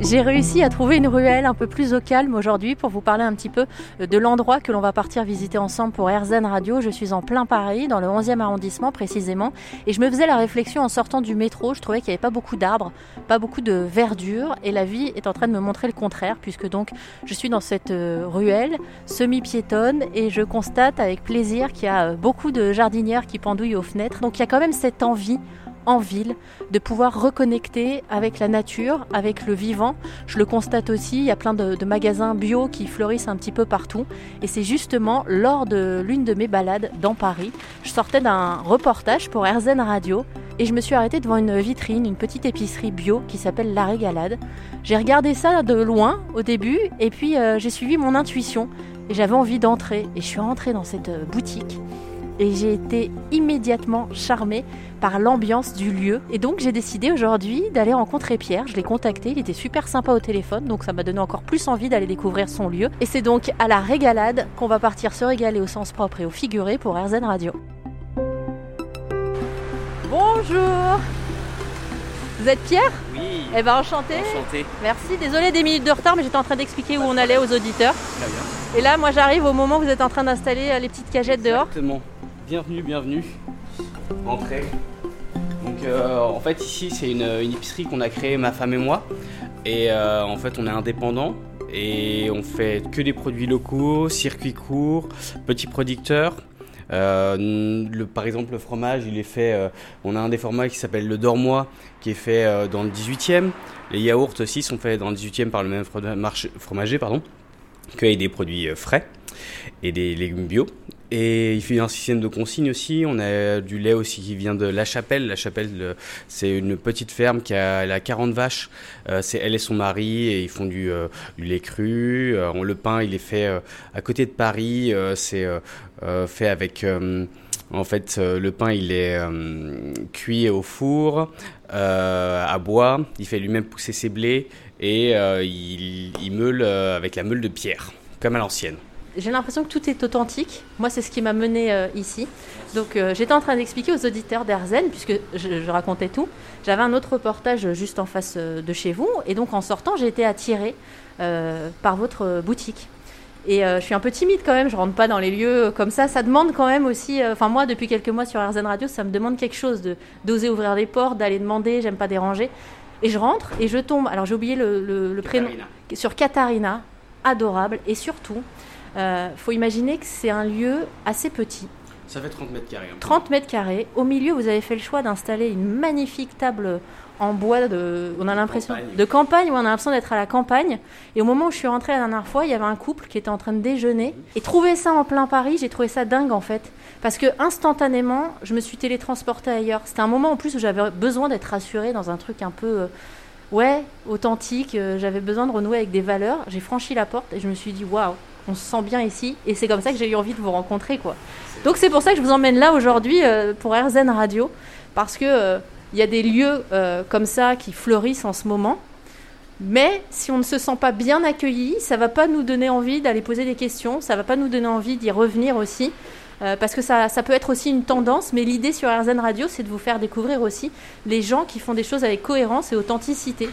J'ai réussi à trouver une ruelle un peu plus au calme aujourd'hui pour vous parler un petit peu de l'endroit que l'on va partir visiter ensemble pour RZN Radio. Je suis en plein Paris, dans le 11e arrondissement précisément, et je me faisais la réflexion en sortant du métro. Je trouvais qu'il n'y avait pas beaucoup d'arbres, pas beaucoup de verdure, et la vie est en train de me montrer le contraire, puisque donc je suis dans cette euh, ruelle semi-piétonne et je constate avec plaisir qu'il y a euh, beaucoup de jardinières qui pendouillent aux fenêtres. Donc il y a quand même cette envie en ville, de pouvoir reconnecter avec la nature, avec le vivant. Je le constate aussi, il y a plein de, magasins bio qui fleurissent un petit peu partout. Et c'est justement lors de l'une de mes balades dans Paris, je sortais d'un reportage pour RZN Radio et je me suis arrêtée devant une vitrine, une petite épicerie bio qui s'appelle La Régalade. J'ai regardé ça de loin au début et puis euh, j'ai suivi mon intuition et j'avais envie d'entrer et je suis rentrée dans cette euh, boutique et j'ai été immédiatement charmée par l'ambiance du lieu. Et donc j'ai décidé aujourd'hui d'aller rencontrer Pierre. Je l'ai contacté, il était super sympa au téléphone, donc ça m'a donné encore plus envie d'aller découvrir son lieu. Et c'est donc à la régalade qu'on va partir se régaler au sens propre et au figuré pour RZN Radio. Bonjour Vous êtes Pierre? Oui. Eh ben enchanté. Enchanté. Merci, désolé des minutes de retard, mais j'étais en train d'expliquer où on allait aux auditeurs. Très bien. Et là, moi j'arrive au moment où vous êtes en train d'installer euh, les petites cagettes dehors. Exactement. Bienvenue, bienvenue. Entrez. Donc euh, en fait ici c'est une, une épicerie qu'on a créée ma femme et moi. Et euh, en fait on est indépendant et on fait que des produits locaux, circuits courts, petits producteurs. Euh, le, par exemple le fromage il est fait, euh, on a un des formats qui s'appelle le Dormois qui est fait euh, dans le 18e. Les yaourts aussi sont faits dans le 18e par le même fromager pardon, avec des produits frais et des légumes bio. Et il fait un système de consigne aussi. On a du lait aussi qui vient de La Chapelle. La Chapelle, le- c'est une petite ferme qui a, elle a 40 vaches. Euh, c'est elle et son mari et ils font du, euh, lait cru. Euh, le pain, il est fait à côté de Paris. C'est fait avec. en fait, le pain, il est cuit au four, à bois. Il fait lui-même pousser ses blés et il, meule avec la meule de pierre, comme à l'ancienne. J'ai l'impression que tout est authentique. Moi, c'est ce qui m'a mené euh, ici. Donc, euh, j'étais en train d'expliquer aux auditeurs d'Arzen, puisque je, je racontais tout. J'avais un autre reportage juste en face euh, de chez vous. Et donc, en sortant, j'ai été attirée euh, par votre boutique. Et je suis un peu timide quand même, je rentre pas dans les lieux comme ça. Ça demande quand même aussi. Enfin, moi, depuis quelques mois sur RZN Radio, ça me demande quelque chose de d'oser ouvrir les portes, d'aller demander. J'aime pas déranger. Et je rentre et je tombe. Alors, j'ai oublié le, le- le prénom sur Katharina, adorable. Et surtout, il faut imaginer que c'est un lieu assez petit, Ça fait 30 mètres carrés. hein. 30 mètres carrés. Au milieu, vous avez fait le choix d'installer une magnifique table en bois de, on a l'impression Campagne. de campagne où on a l'impression d'être à la campagne. Et au moment où je suis rentrée la dernière fois, il y avait un couple qui était en train de déjeuner. Et trouver ça en plein Paris, j'ai trouvé ça dingue en fait, parce que instantanément, je me suis télétransportée ailleurs. C'était un moment en plus où j'avais besoin d'être rassurée dans un truc un peu euh, ouais, authentique, euh, j'avais besoin de renouer avec des valeurs. J'ai franchi la porte et je me suis dit waouh, on se sent bien ici et c'est comme ça que j'ai eu envie de vous rencontrer quoi. Donc c'est pour ça que je vous emmène là aujourd'hui euh, pour RZN Radio parce que euh, il y a des lieux euh, comme ça qui fleurissent en ce moment. Mais si on ne se sent pas bien accueilli, ça va pas nous donner envie d'aller poser des questions, ça va pas nous donner envie d'y revenir aussi. euh, parce que ça, ça peut être aussi une tendance, mais l'idée sur RZN Radio, c'est de vous faire découvrir aussi les gens qui font des choses avec cohérence et authenticité.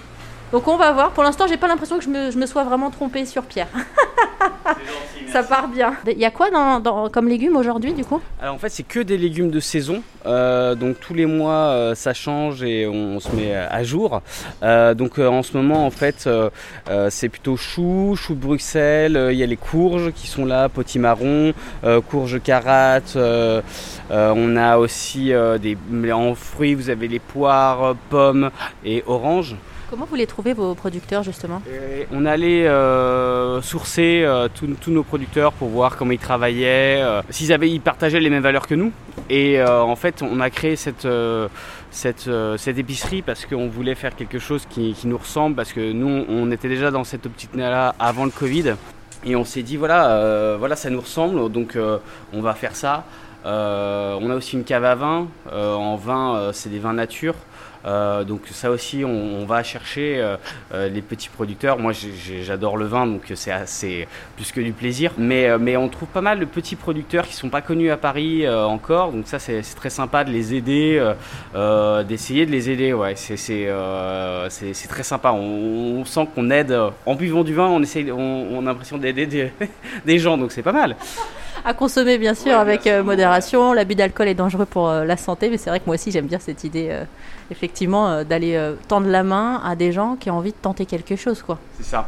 Donc on va voir. Pour l'instant, j'ai pas l'impression que je me, je me sois vraiment trompée sur Pierre. Ça part bien. Il y a quoi dans, dans- comme légumes aujourd'hui du coup? Alors en fait c'est que des légumes de saison, Euh, donc tous les mois euh, ça change et on, se met à jour. Euh, donc euh, en ce moment en fait euh, euh, c'est plutôt choux, choux de Bruxelles, euh, il y a les courges qui sont là, potimarron, euh, courges carates, euh, euh, on a aussi euh, des en fruits vous avez les poires, pommes et oranges. Comment vous les trouvez vos producteurs justement on allait euh, sourcer euh, tous nos producteurs pour voir comment ils travaillaient, euh, s'ils avaient, ils partageaient les mêmes valeurs que nous. Et en fait, on a créé cette épicerie parce qu'on voulait faire quelque chose qui, nous ressemble, parce que nous, on était déjà dans cette optique-là avant le Covid. Et on s'est dit voilà, ça nous ressemble, donc on va faire ça. Euh, on a aussi une cave à vin. Euh, en vin, euh, c'est des vins nature. donc ça aussi, on, va chercher les petits producteurs. Moi, j'adore le vin, donc c'est assez plus que du plaisir. Mais, on trouve pas mal de petits producteurs qui sont pas connus à Paris encore. Donc ça, c'est très sympa de les aider, d'essayer de les aider. Ouais, c'est très sympa. On, sent qu'on aide en buvant du vin. On on, a l'impression d'aider des, des gens, donc c'est pas mal à consommer bien sûr avec euh, modération. L'abus d'alcool est dangereux pour euh, la santé, mais c'est vrai que moi aussi j'aime bien cette idée, euh, effectivement, d'aller tendre la main à des gens qui ont envie de tenter quelque chose, quoi. C'est ça.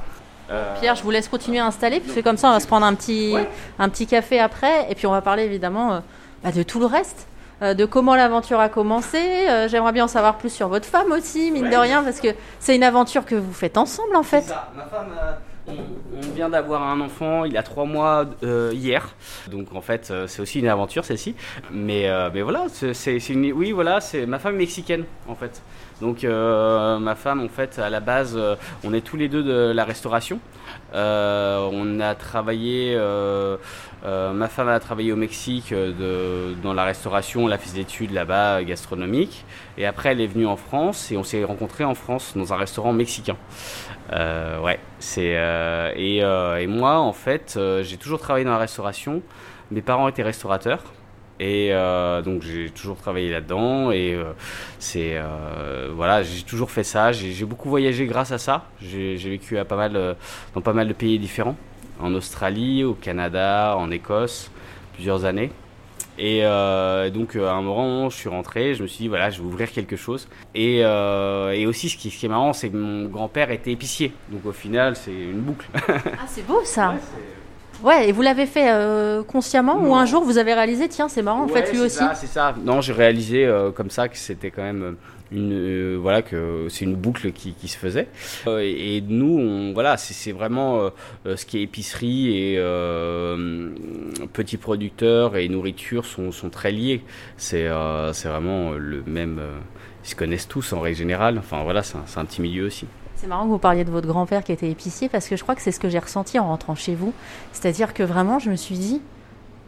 Pierre, je vous laisse continuer à installer, puisque comme ça on va se prendre un petit, un petit café après, et puis on va parler évidemment bah, de tout le reste. de comment l'aventure a commencé. J'aimerais bien en savoir plus sur votre femme aussi, mine de rien, parce que c'est une aventure que vous faites ensemble en fait. Ça. Ma femme, on, vient d'avoir un enfant, il a trois mois euh, hier, donc en fait euh, c'est aussi une aventure celle-ci. Mais, euh, mais voilà, c'est une, oui voilà, c'est ma femme mexicaine en fait. Donc ma femme en fait à la base, on est tous les deux de la restauration. on a travaillé ma femme a travaillé au Mexique dans la restauration, elle a fait des études là-bas gastronomiques. Et après, elle est venue en France et on s'est rencontrés en France dans un restaurant mexicain. Ouais, c'est et, et, moi, en fait, j'ai toujours travaillé dans la restauration. Mes parents étaient restaurateurs. Et donc j'ai toujours travaillé là-dedans et c'est voilà j'ai toujours fait ça j'ai beaucoup voyagé grâce à ça j'ai vécu à pas mal dans pas mal de pays différents en Australie, au Canada, en Écosse, plusieurs années. Et euh, donc à un moment, je suis rentré, je me suis dit voilà, je vais ouvrir quelque chose. Et, euh, et aussi, ce qui, ce qui, est marrant, c'est que mon grand-père était épicier. Donc au final, c'est une boucle. ah, c'est beau ça. Ouais, et vous l'avez fait euh, consciemment ou un jour vous avez réalisé tiens c'est marrant en fait lui aussi. C'est ça. Non, j'ai réalisé comme ça que c'était quand même une euh, voilà que c'est une boucle qui, qui se faisait euh, et, nous on, voilà c'est vraiment euh, ce qui est épicerie et petits producteurs et nourriture sont, sont très liés c'est c'est vraiment le même ils se connaissent tous en règle générale enfin voilà c'est un, un petit milieu aussi c'est marrant que vous parliez de votre grand-père qui était épicier parce que je crois que c'est ce que j'ai ressenti en rentrant chez vous. C'est-à-dire que vraiment, je me suis dit,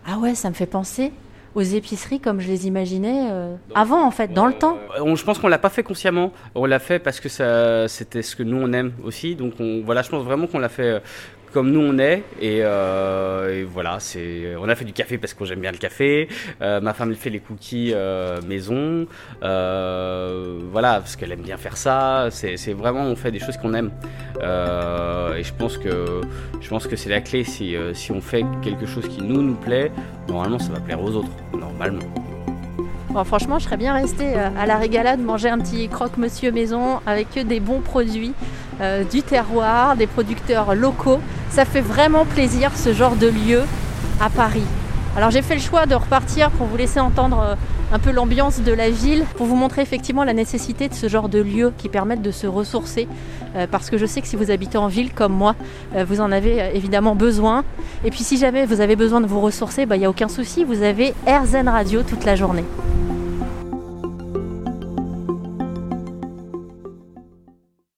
ah ouais, ça me fait penser aux épiceries comme je les imaginais euh, avant, en fait, dans le temps on, Je pense qu'on l'a pas fait consciemment. On l'a fait parce que ça, c'était ce que nous on aime aussi. Donc on, voilà, je pense vraiment qu'on l'a fait euh, comme nous on est. Et, euh, voilà, c'est, on a fait du café parce qu'on j'aime bien le café. Euh, ma femme fait les cookies euh, maison. voilà, parce qu'elle aime bien faire ça. C'est, vraiment, on fait des choses qu'on aime. et je pense que, je pense que c'est la clé. Si, si on fait quelque chose qui nous nous plaît, normalement ça va plaire aux autres. Normalement. Bon, franchement, je serais bien restée à la régalade, manger un petit croque-monsieur maison avec des bons produits. Du terroir, des producteurs locaux. Ça fait vraiment plaisir ce genre de lieu à Paris. Alors j'ai fait le choix de repartir pour vous laisser entendre euh, un peu l'ambiance de la ville, pour vous montrer effectivement la nécessité de ce genre de lieux qui permettent de se ressourcer, euh, parce que je sais que si vous habitez en ville comme moi, vous en avez évidemment besoin. Et puis si jamais vous avez besoin de vous ressourcer, bah, il n'y a aucun souci, vous avez AirZen Radio toute la journée.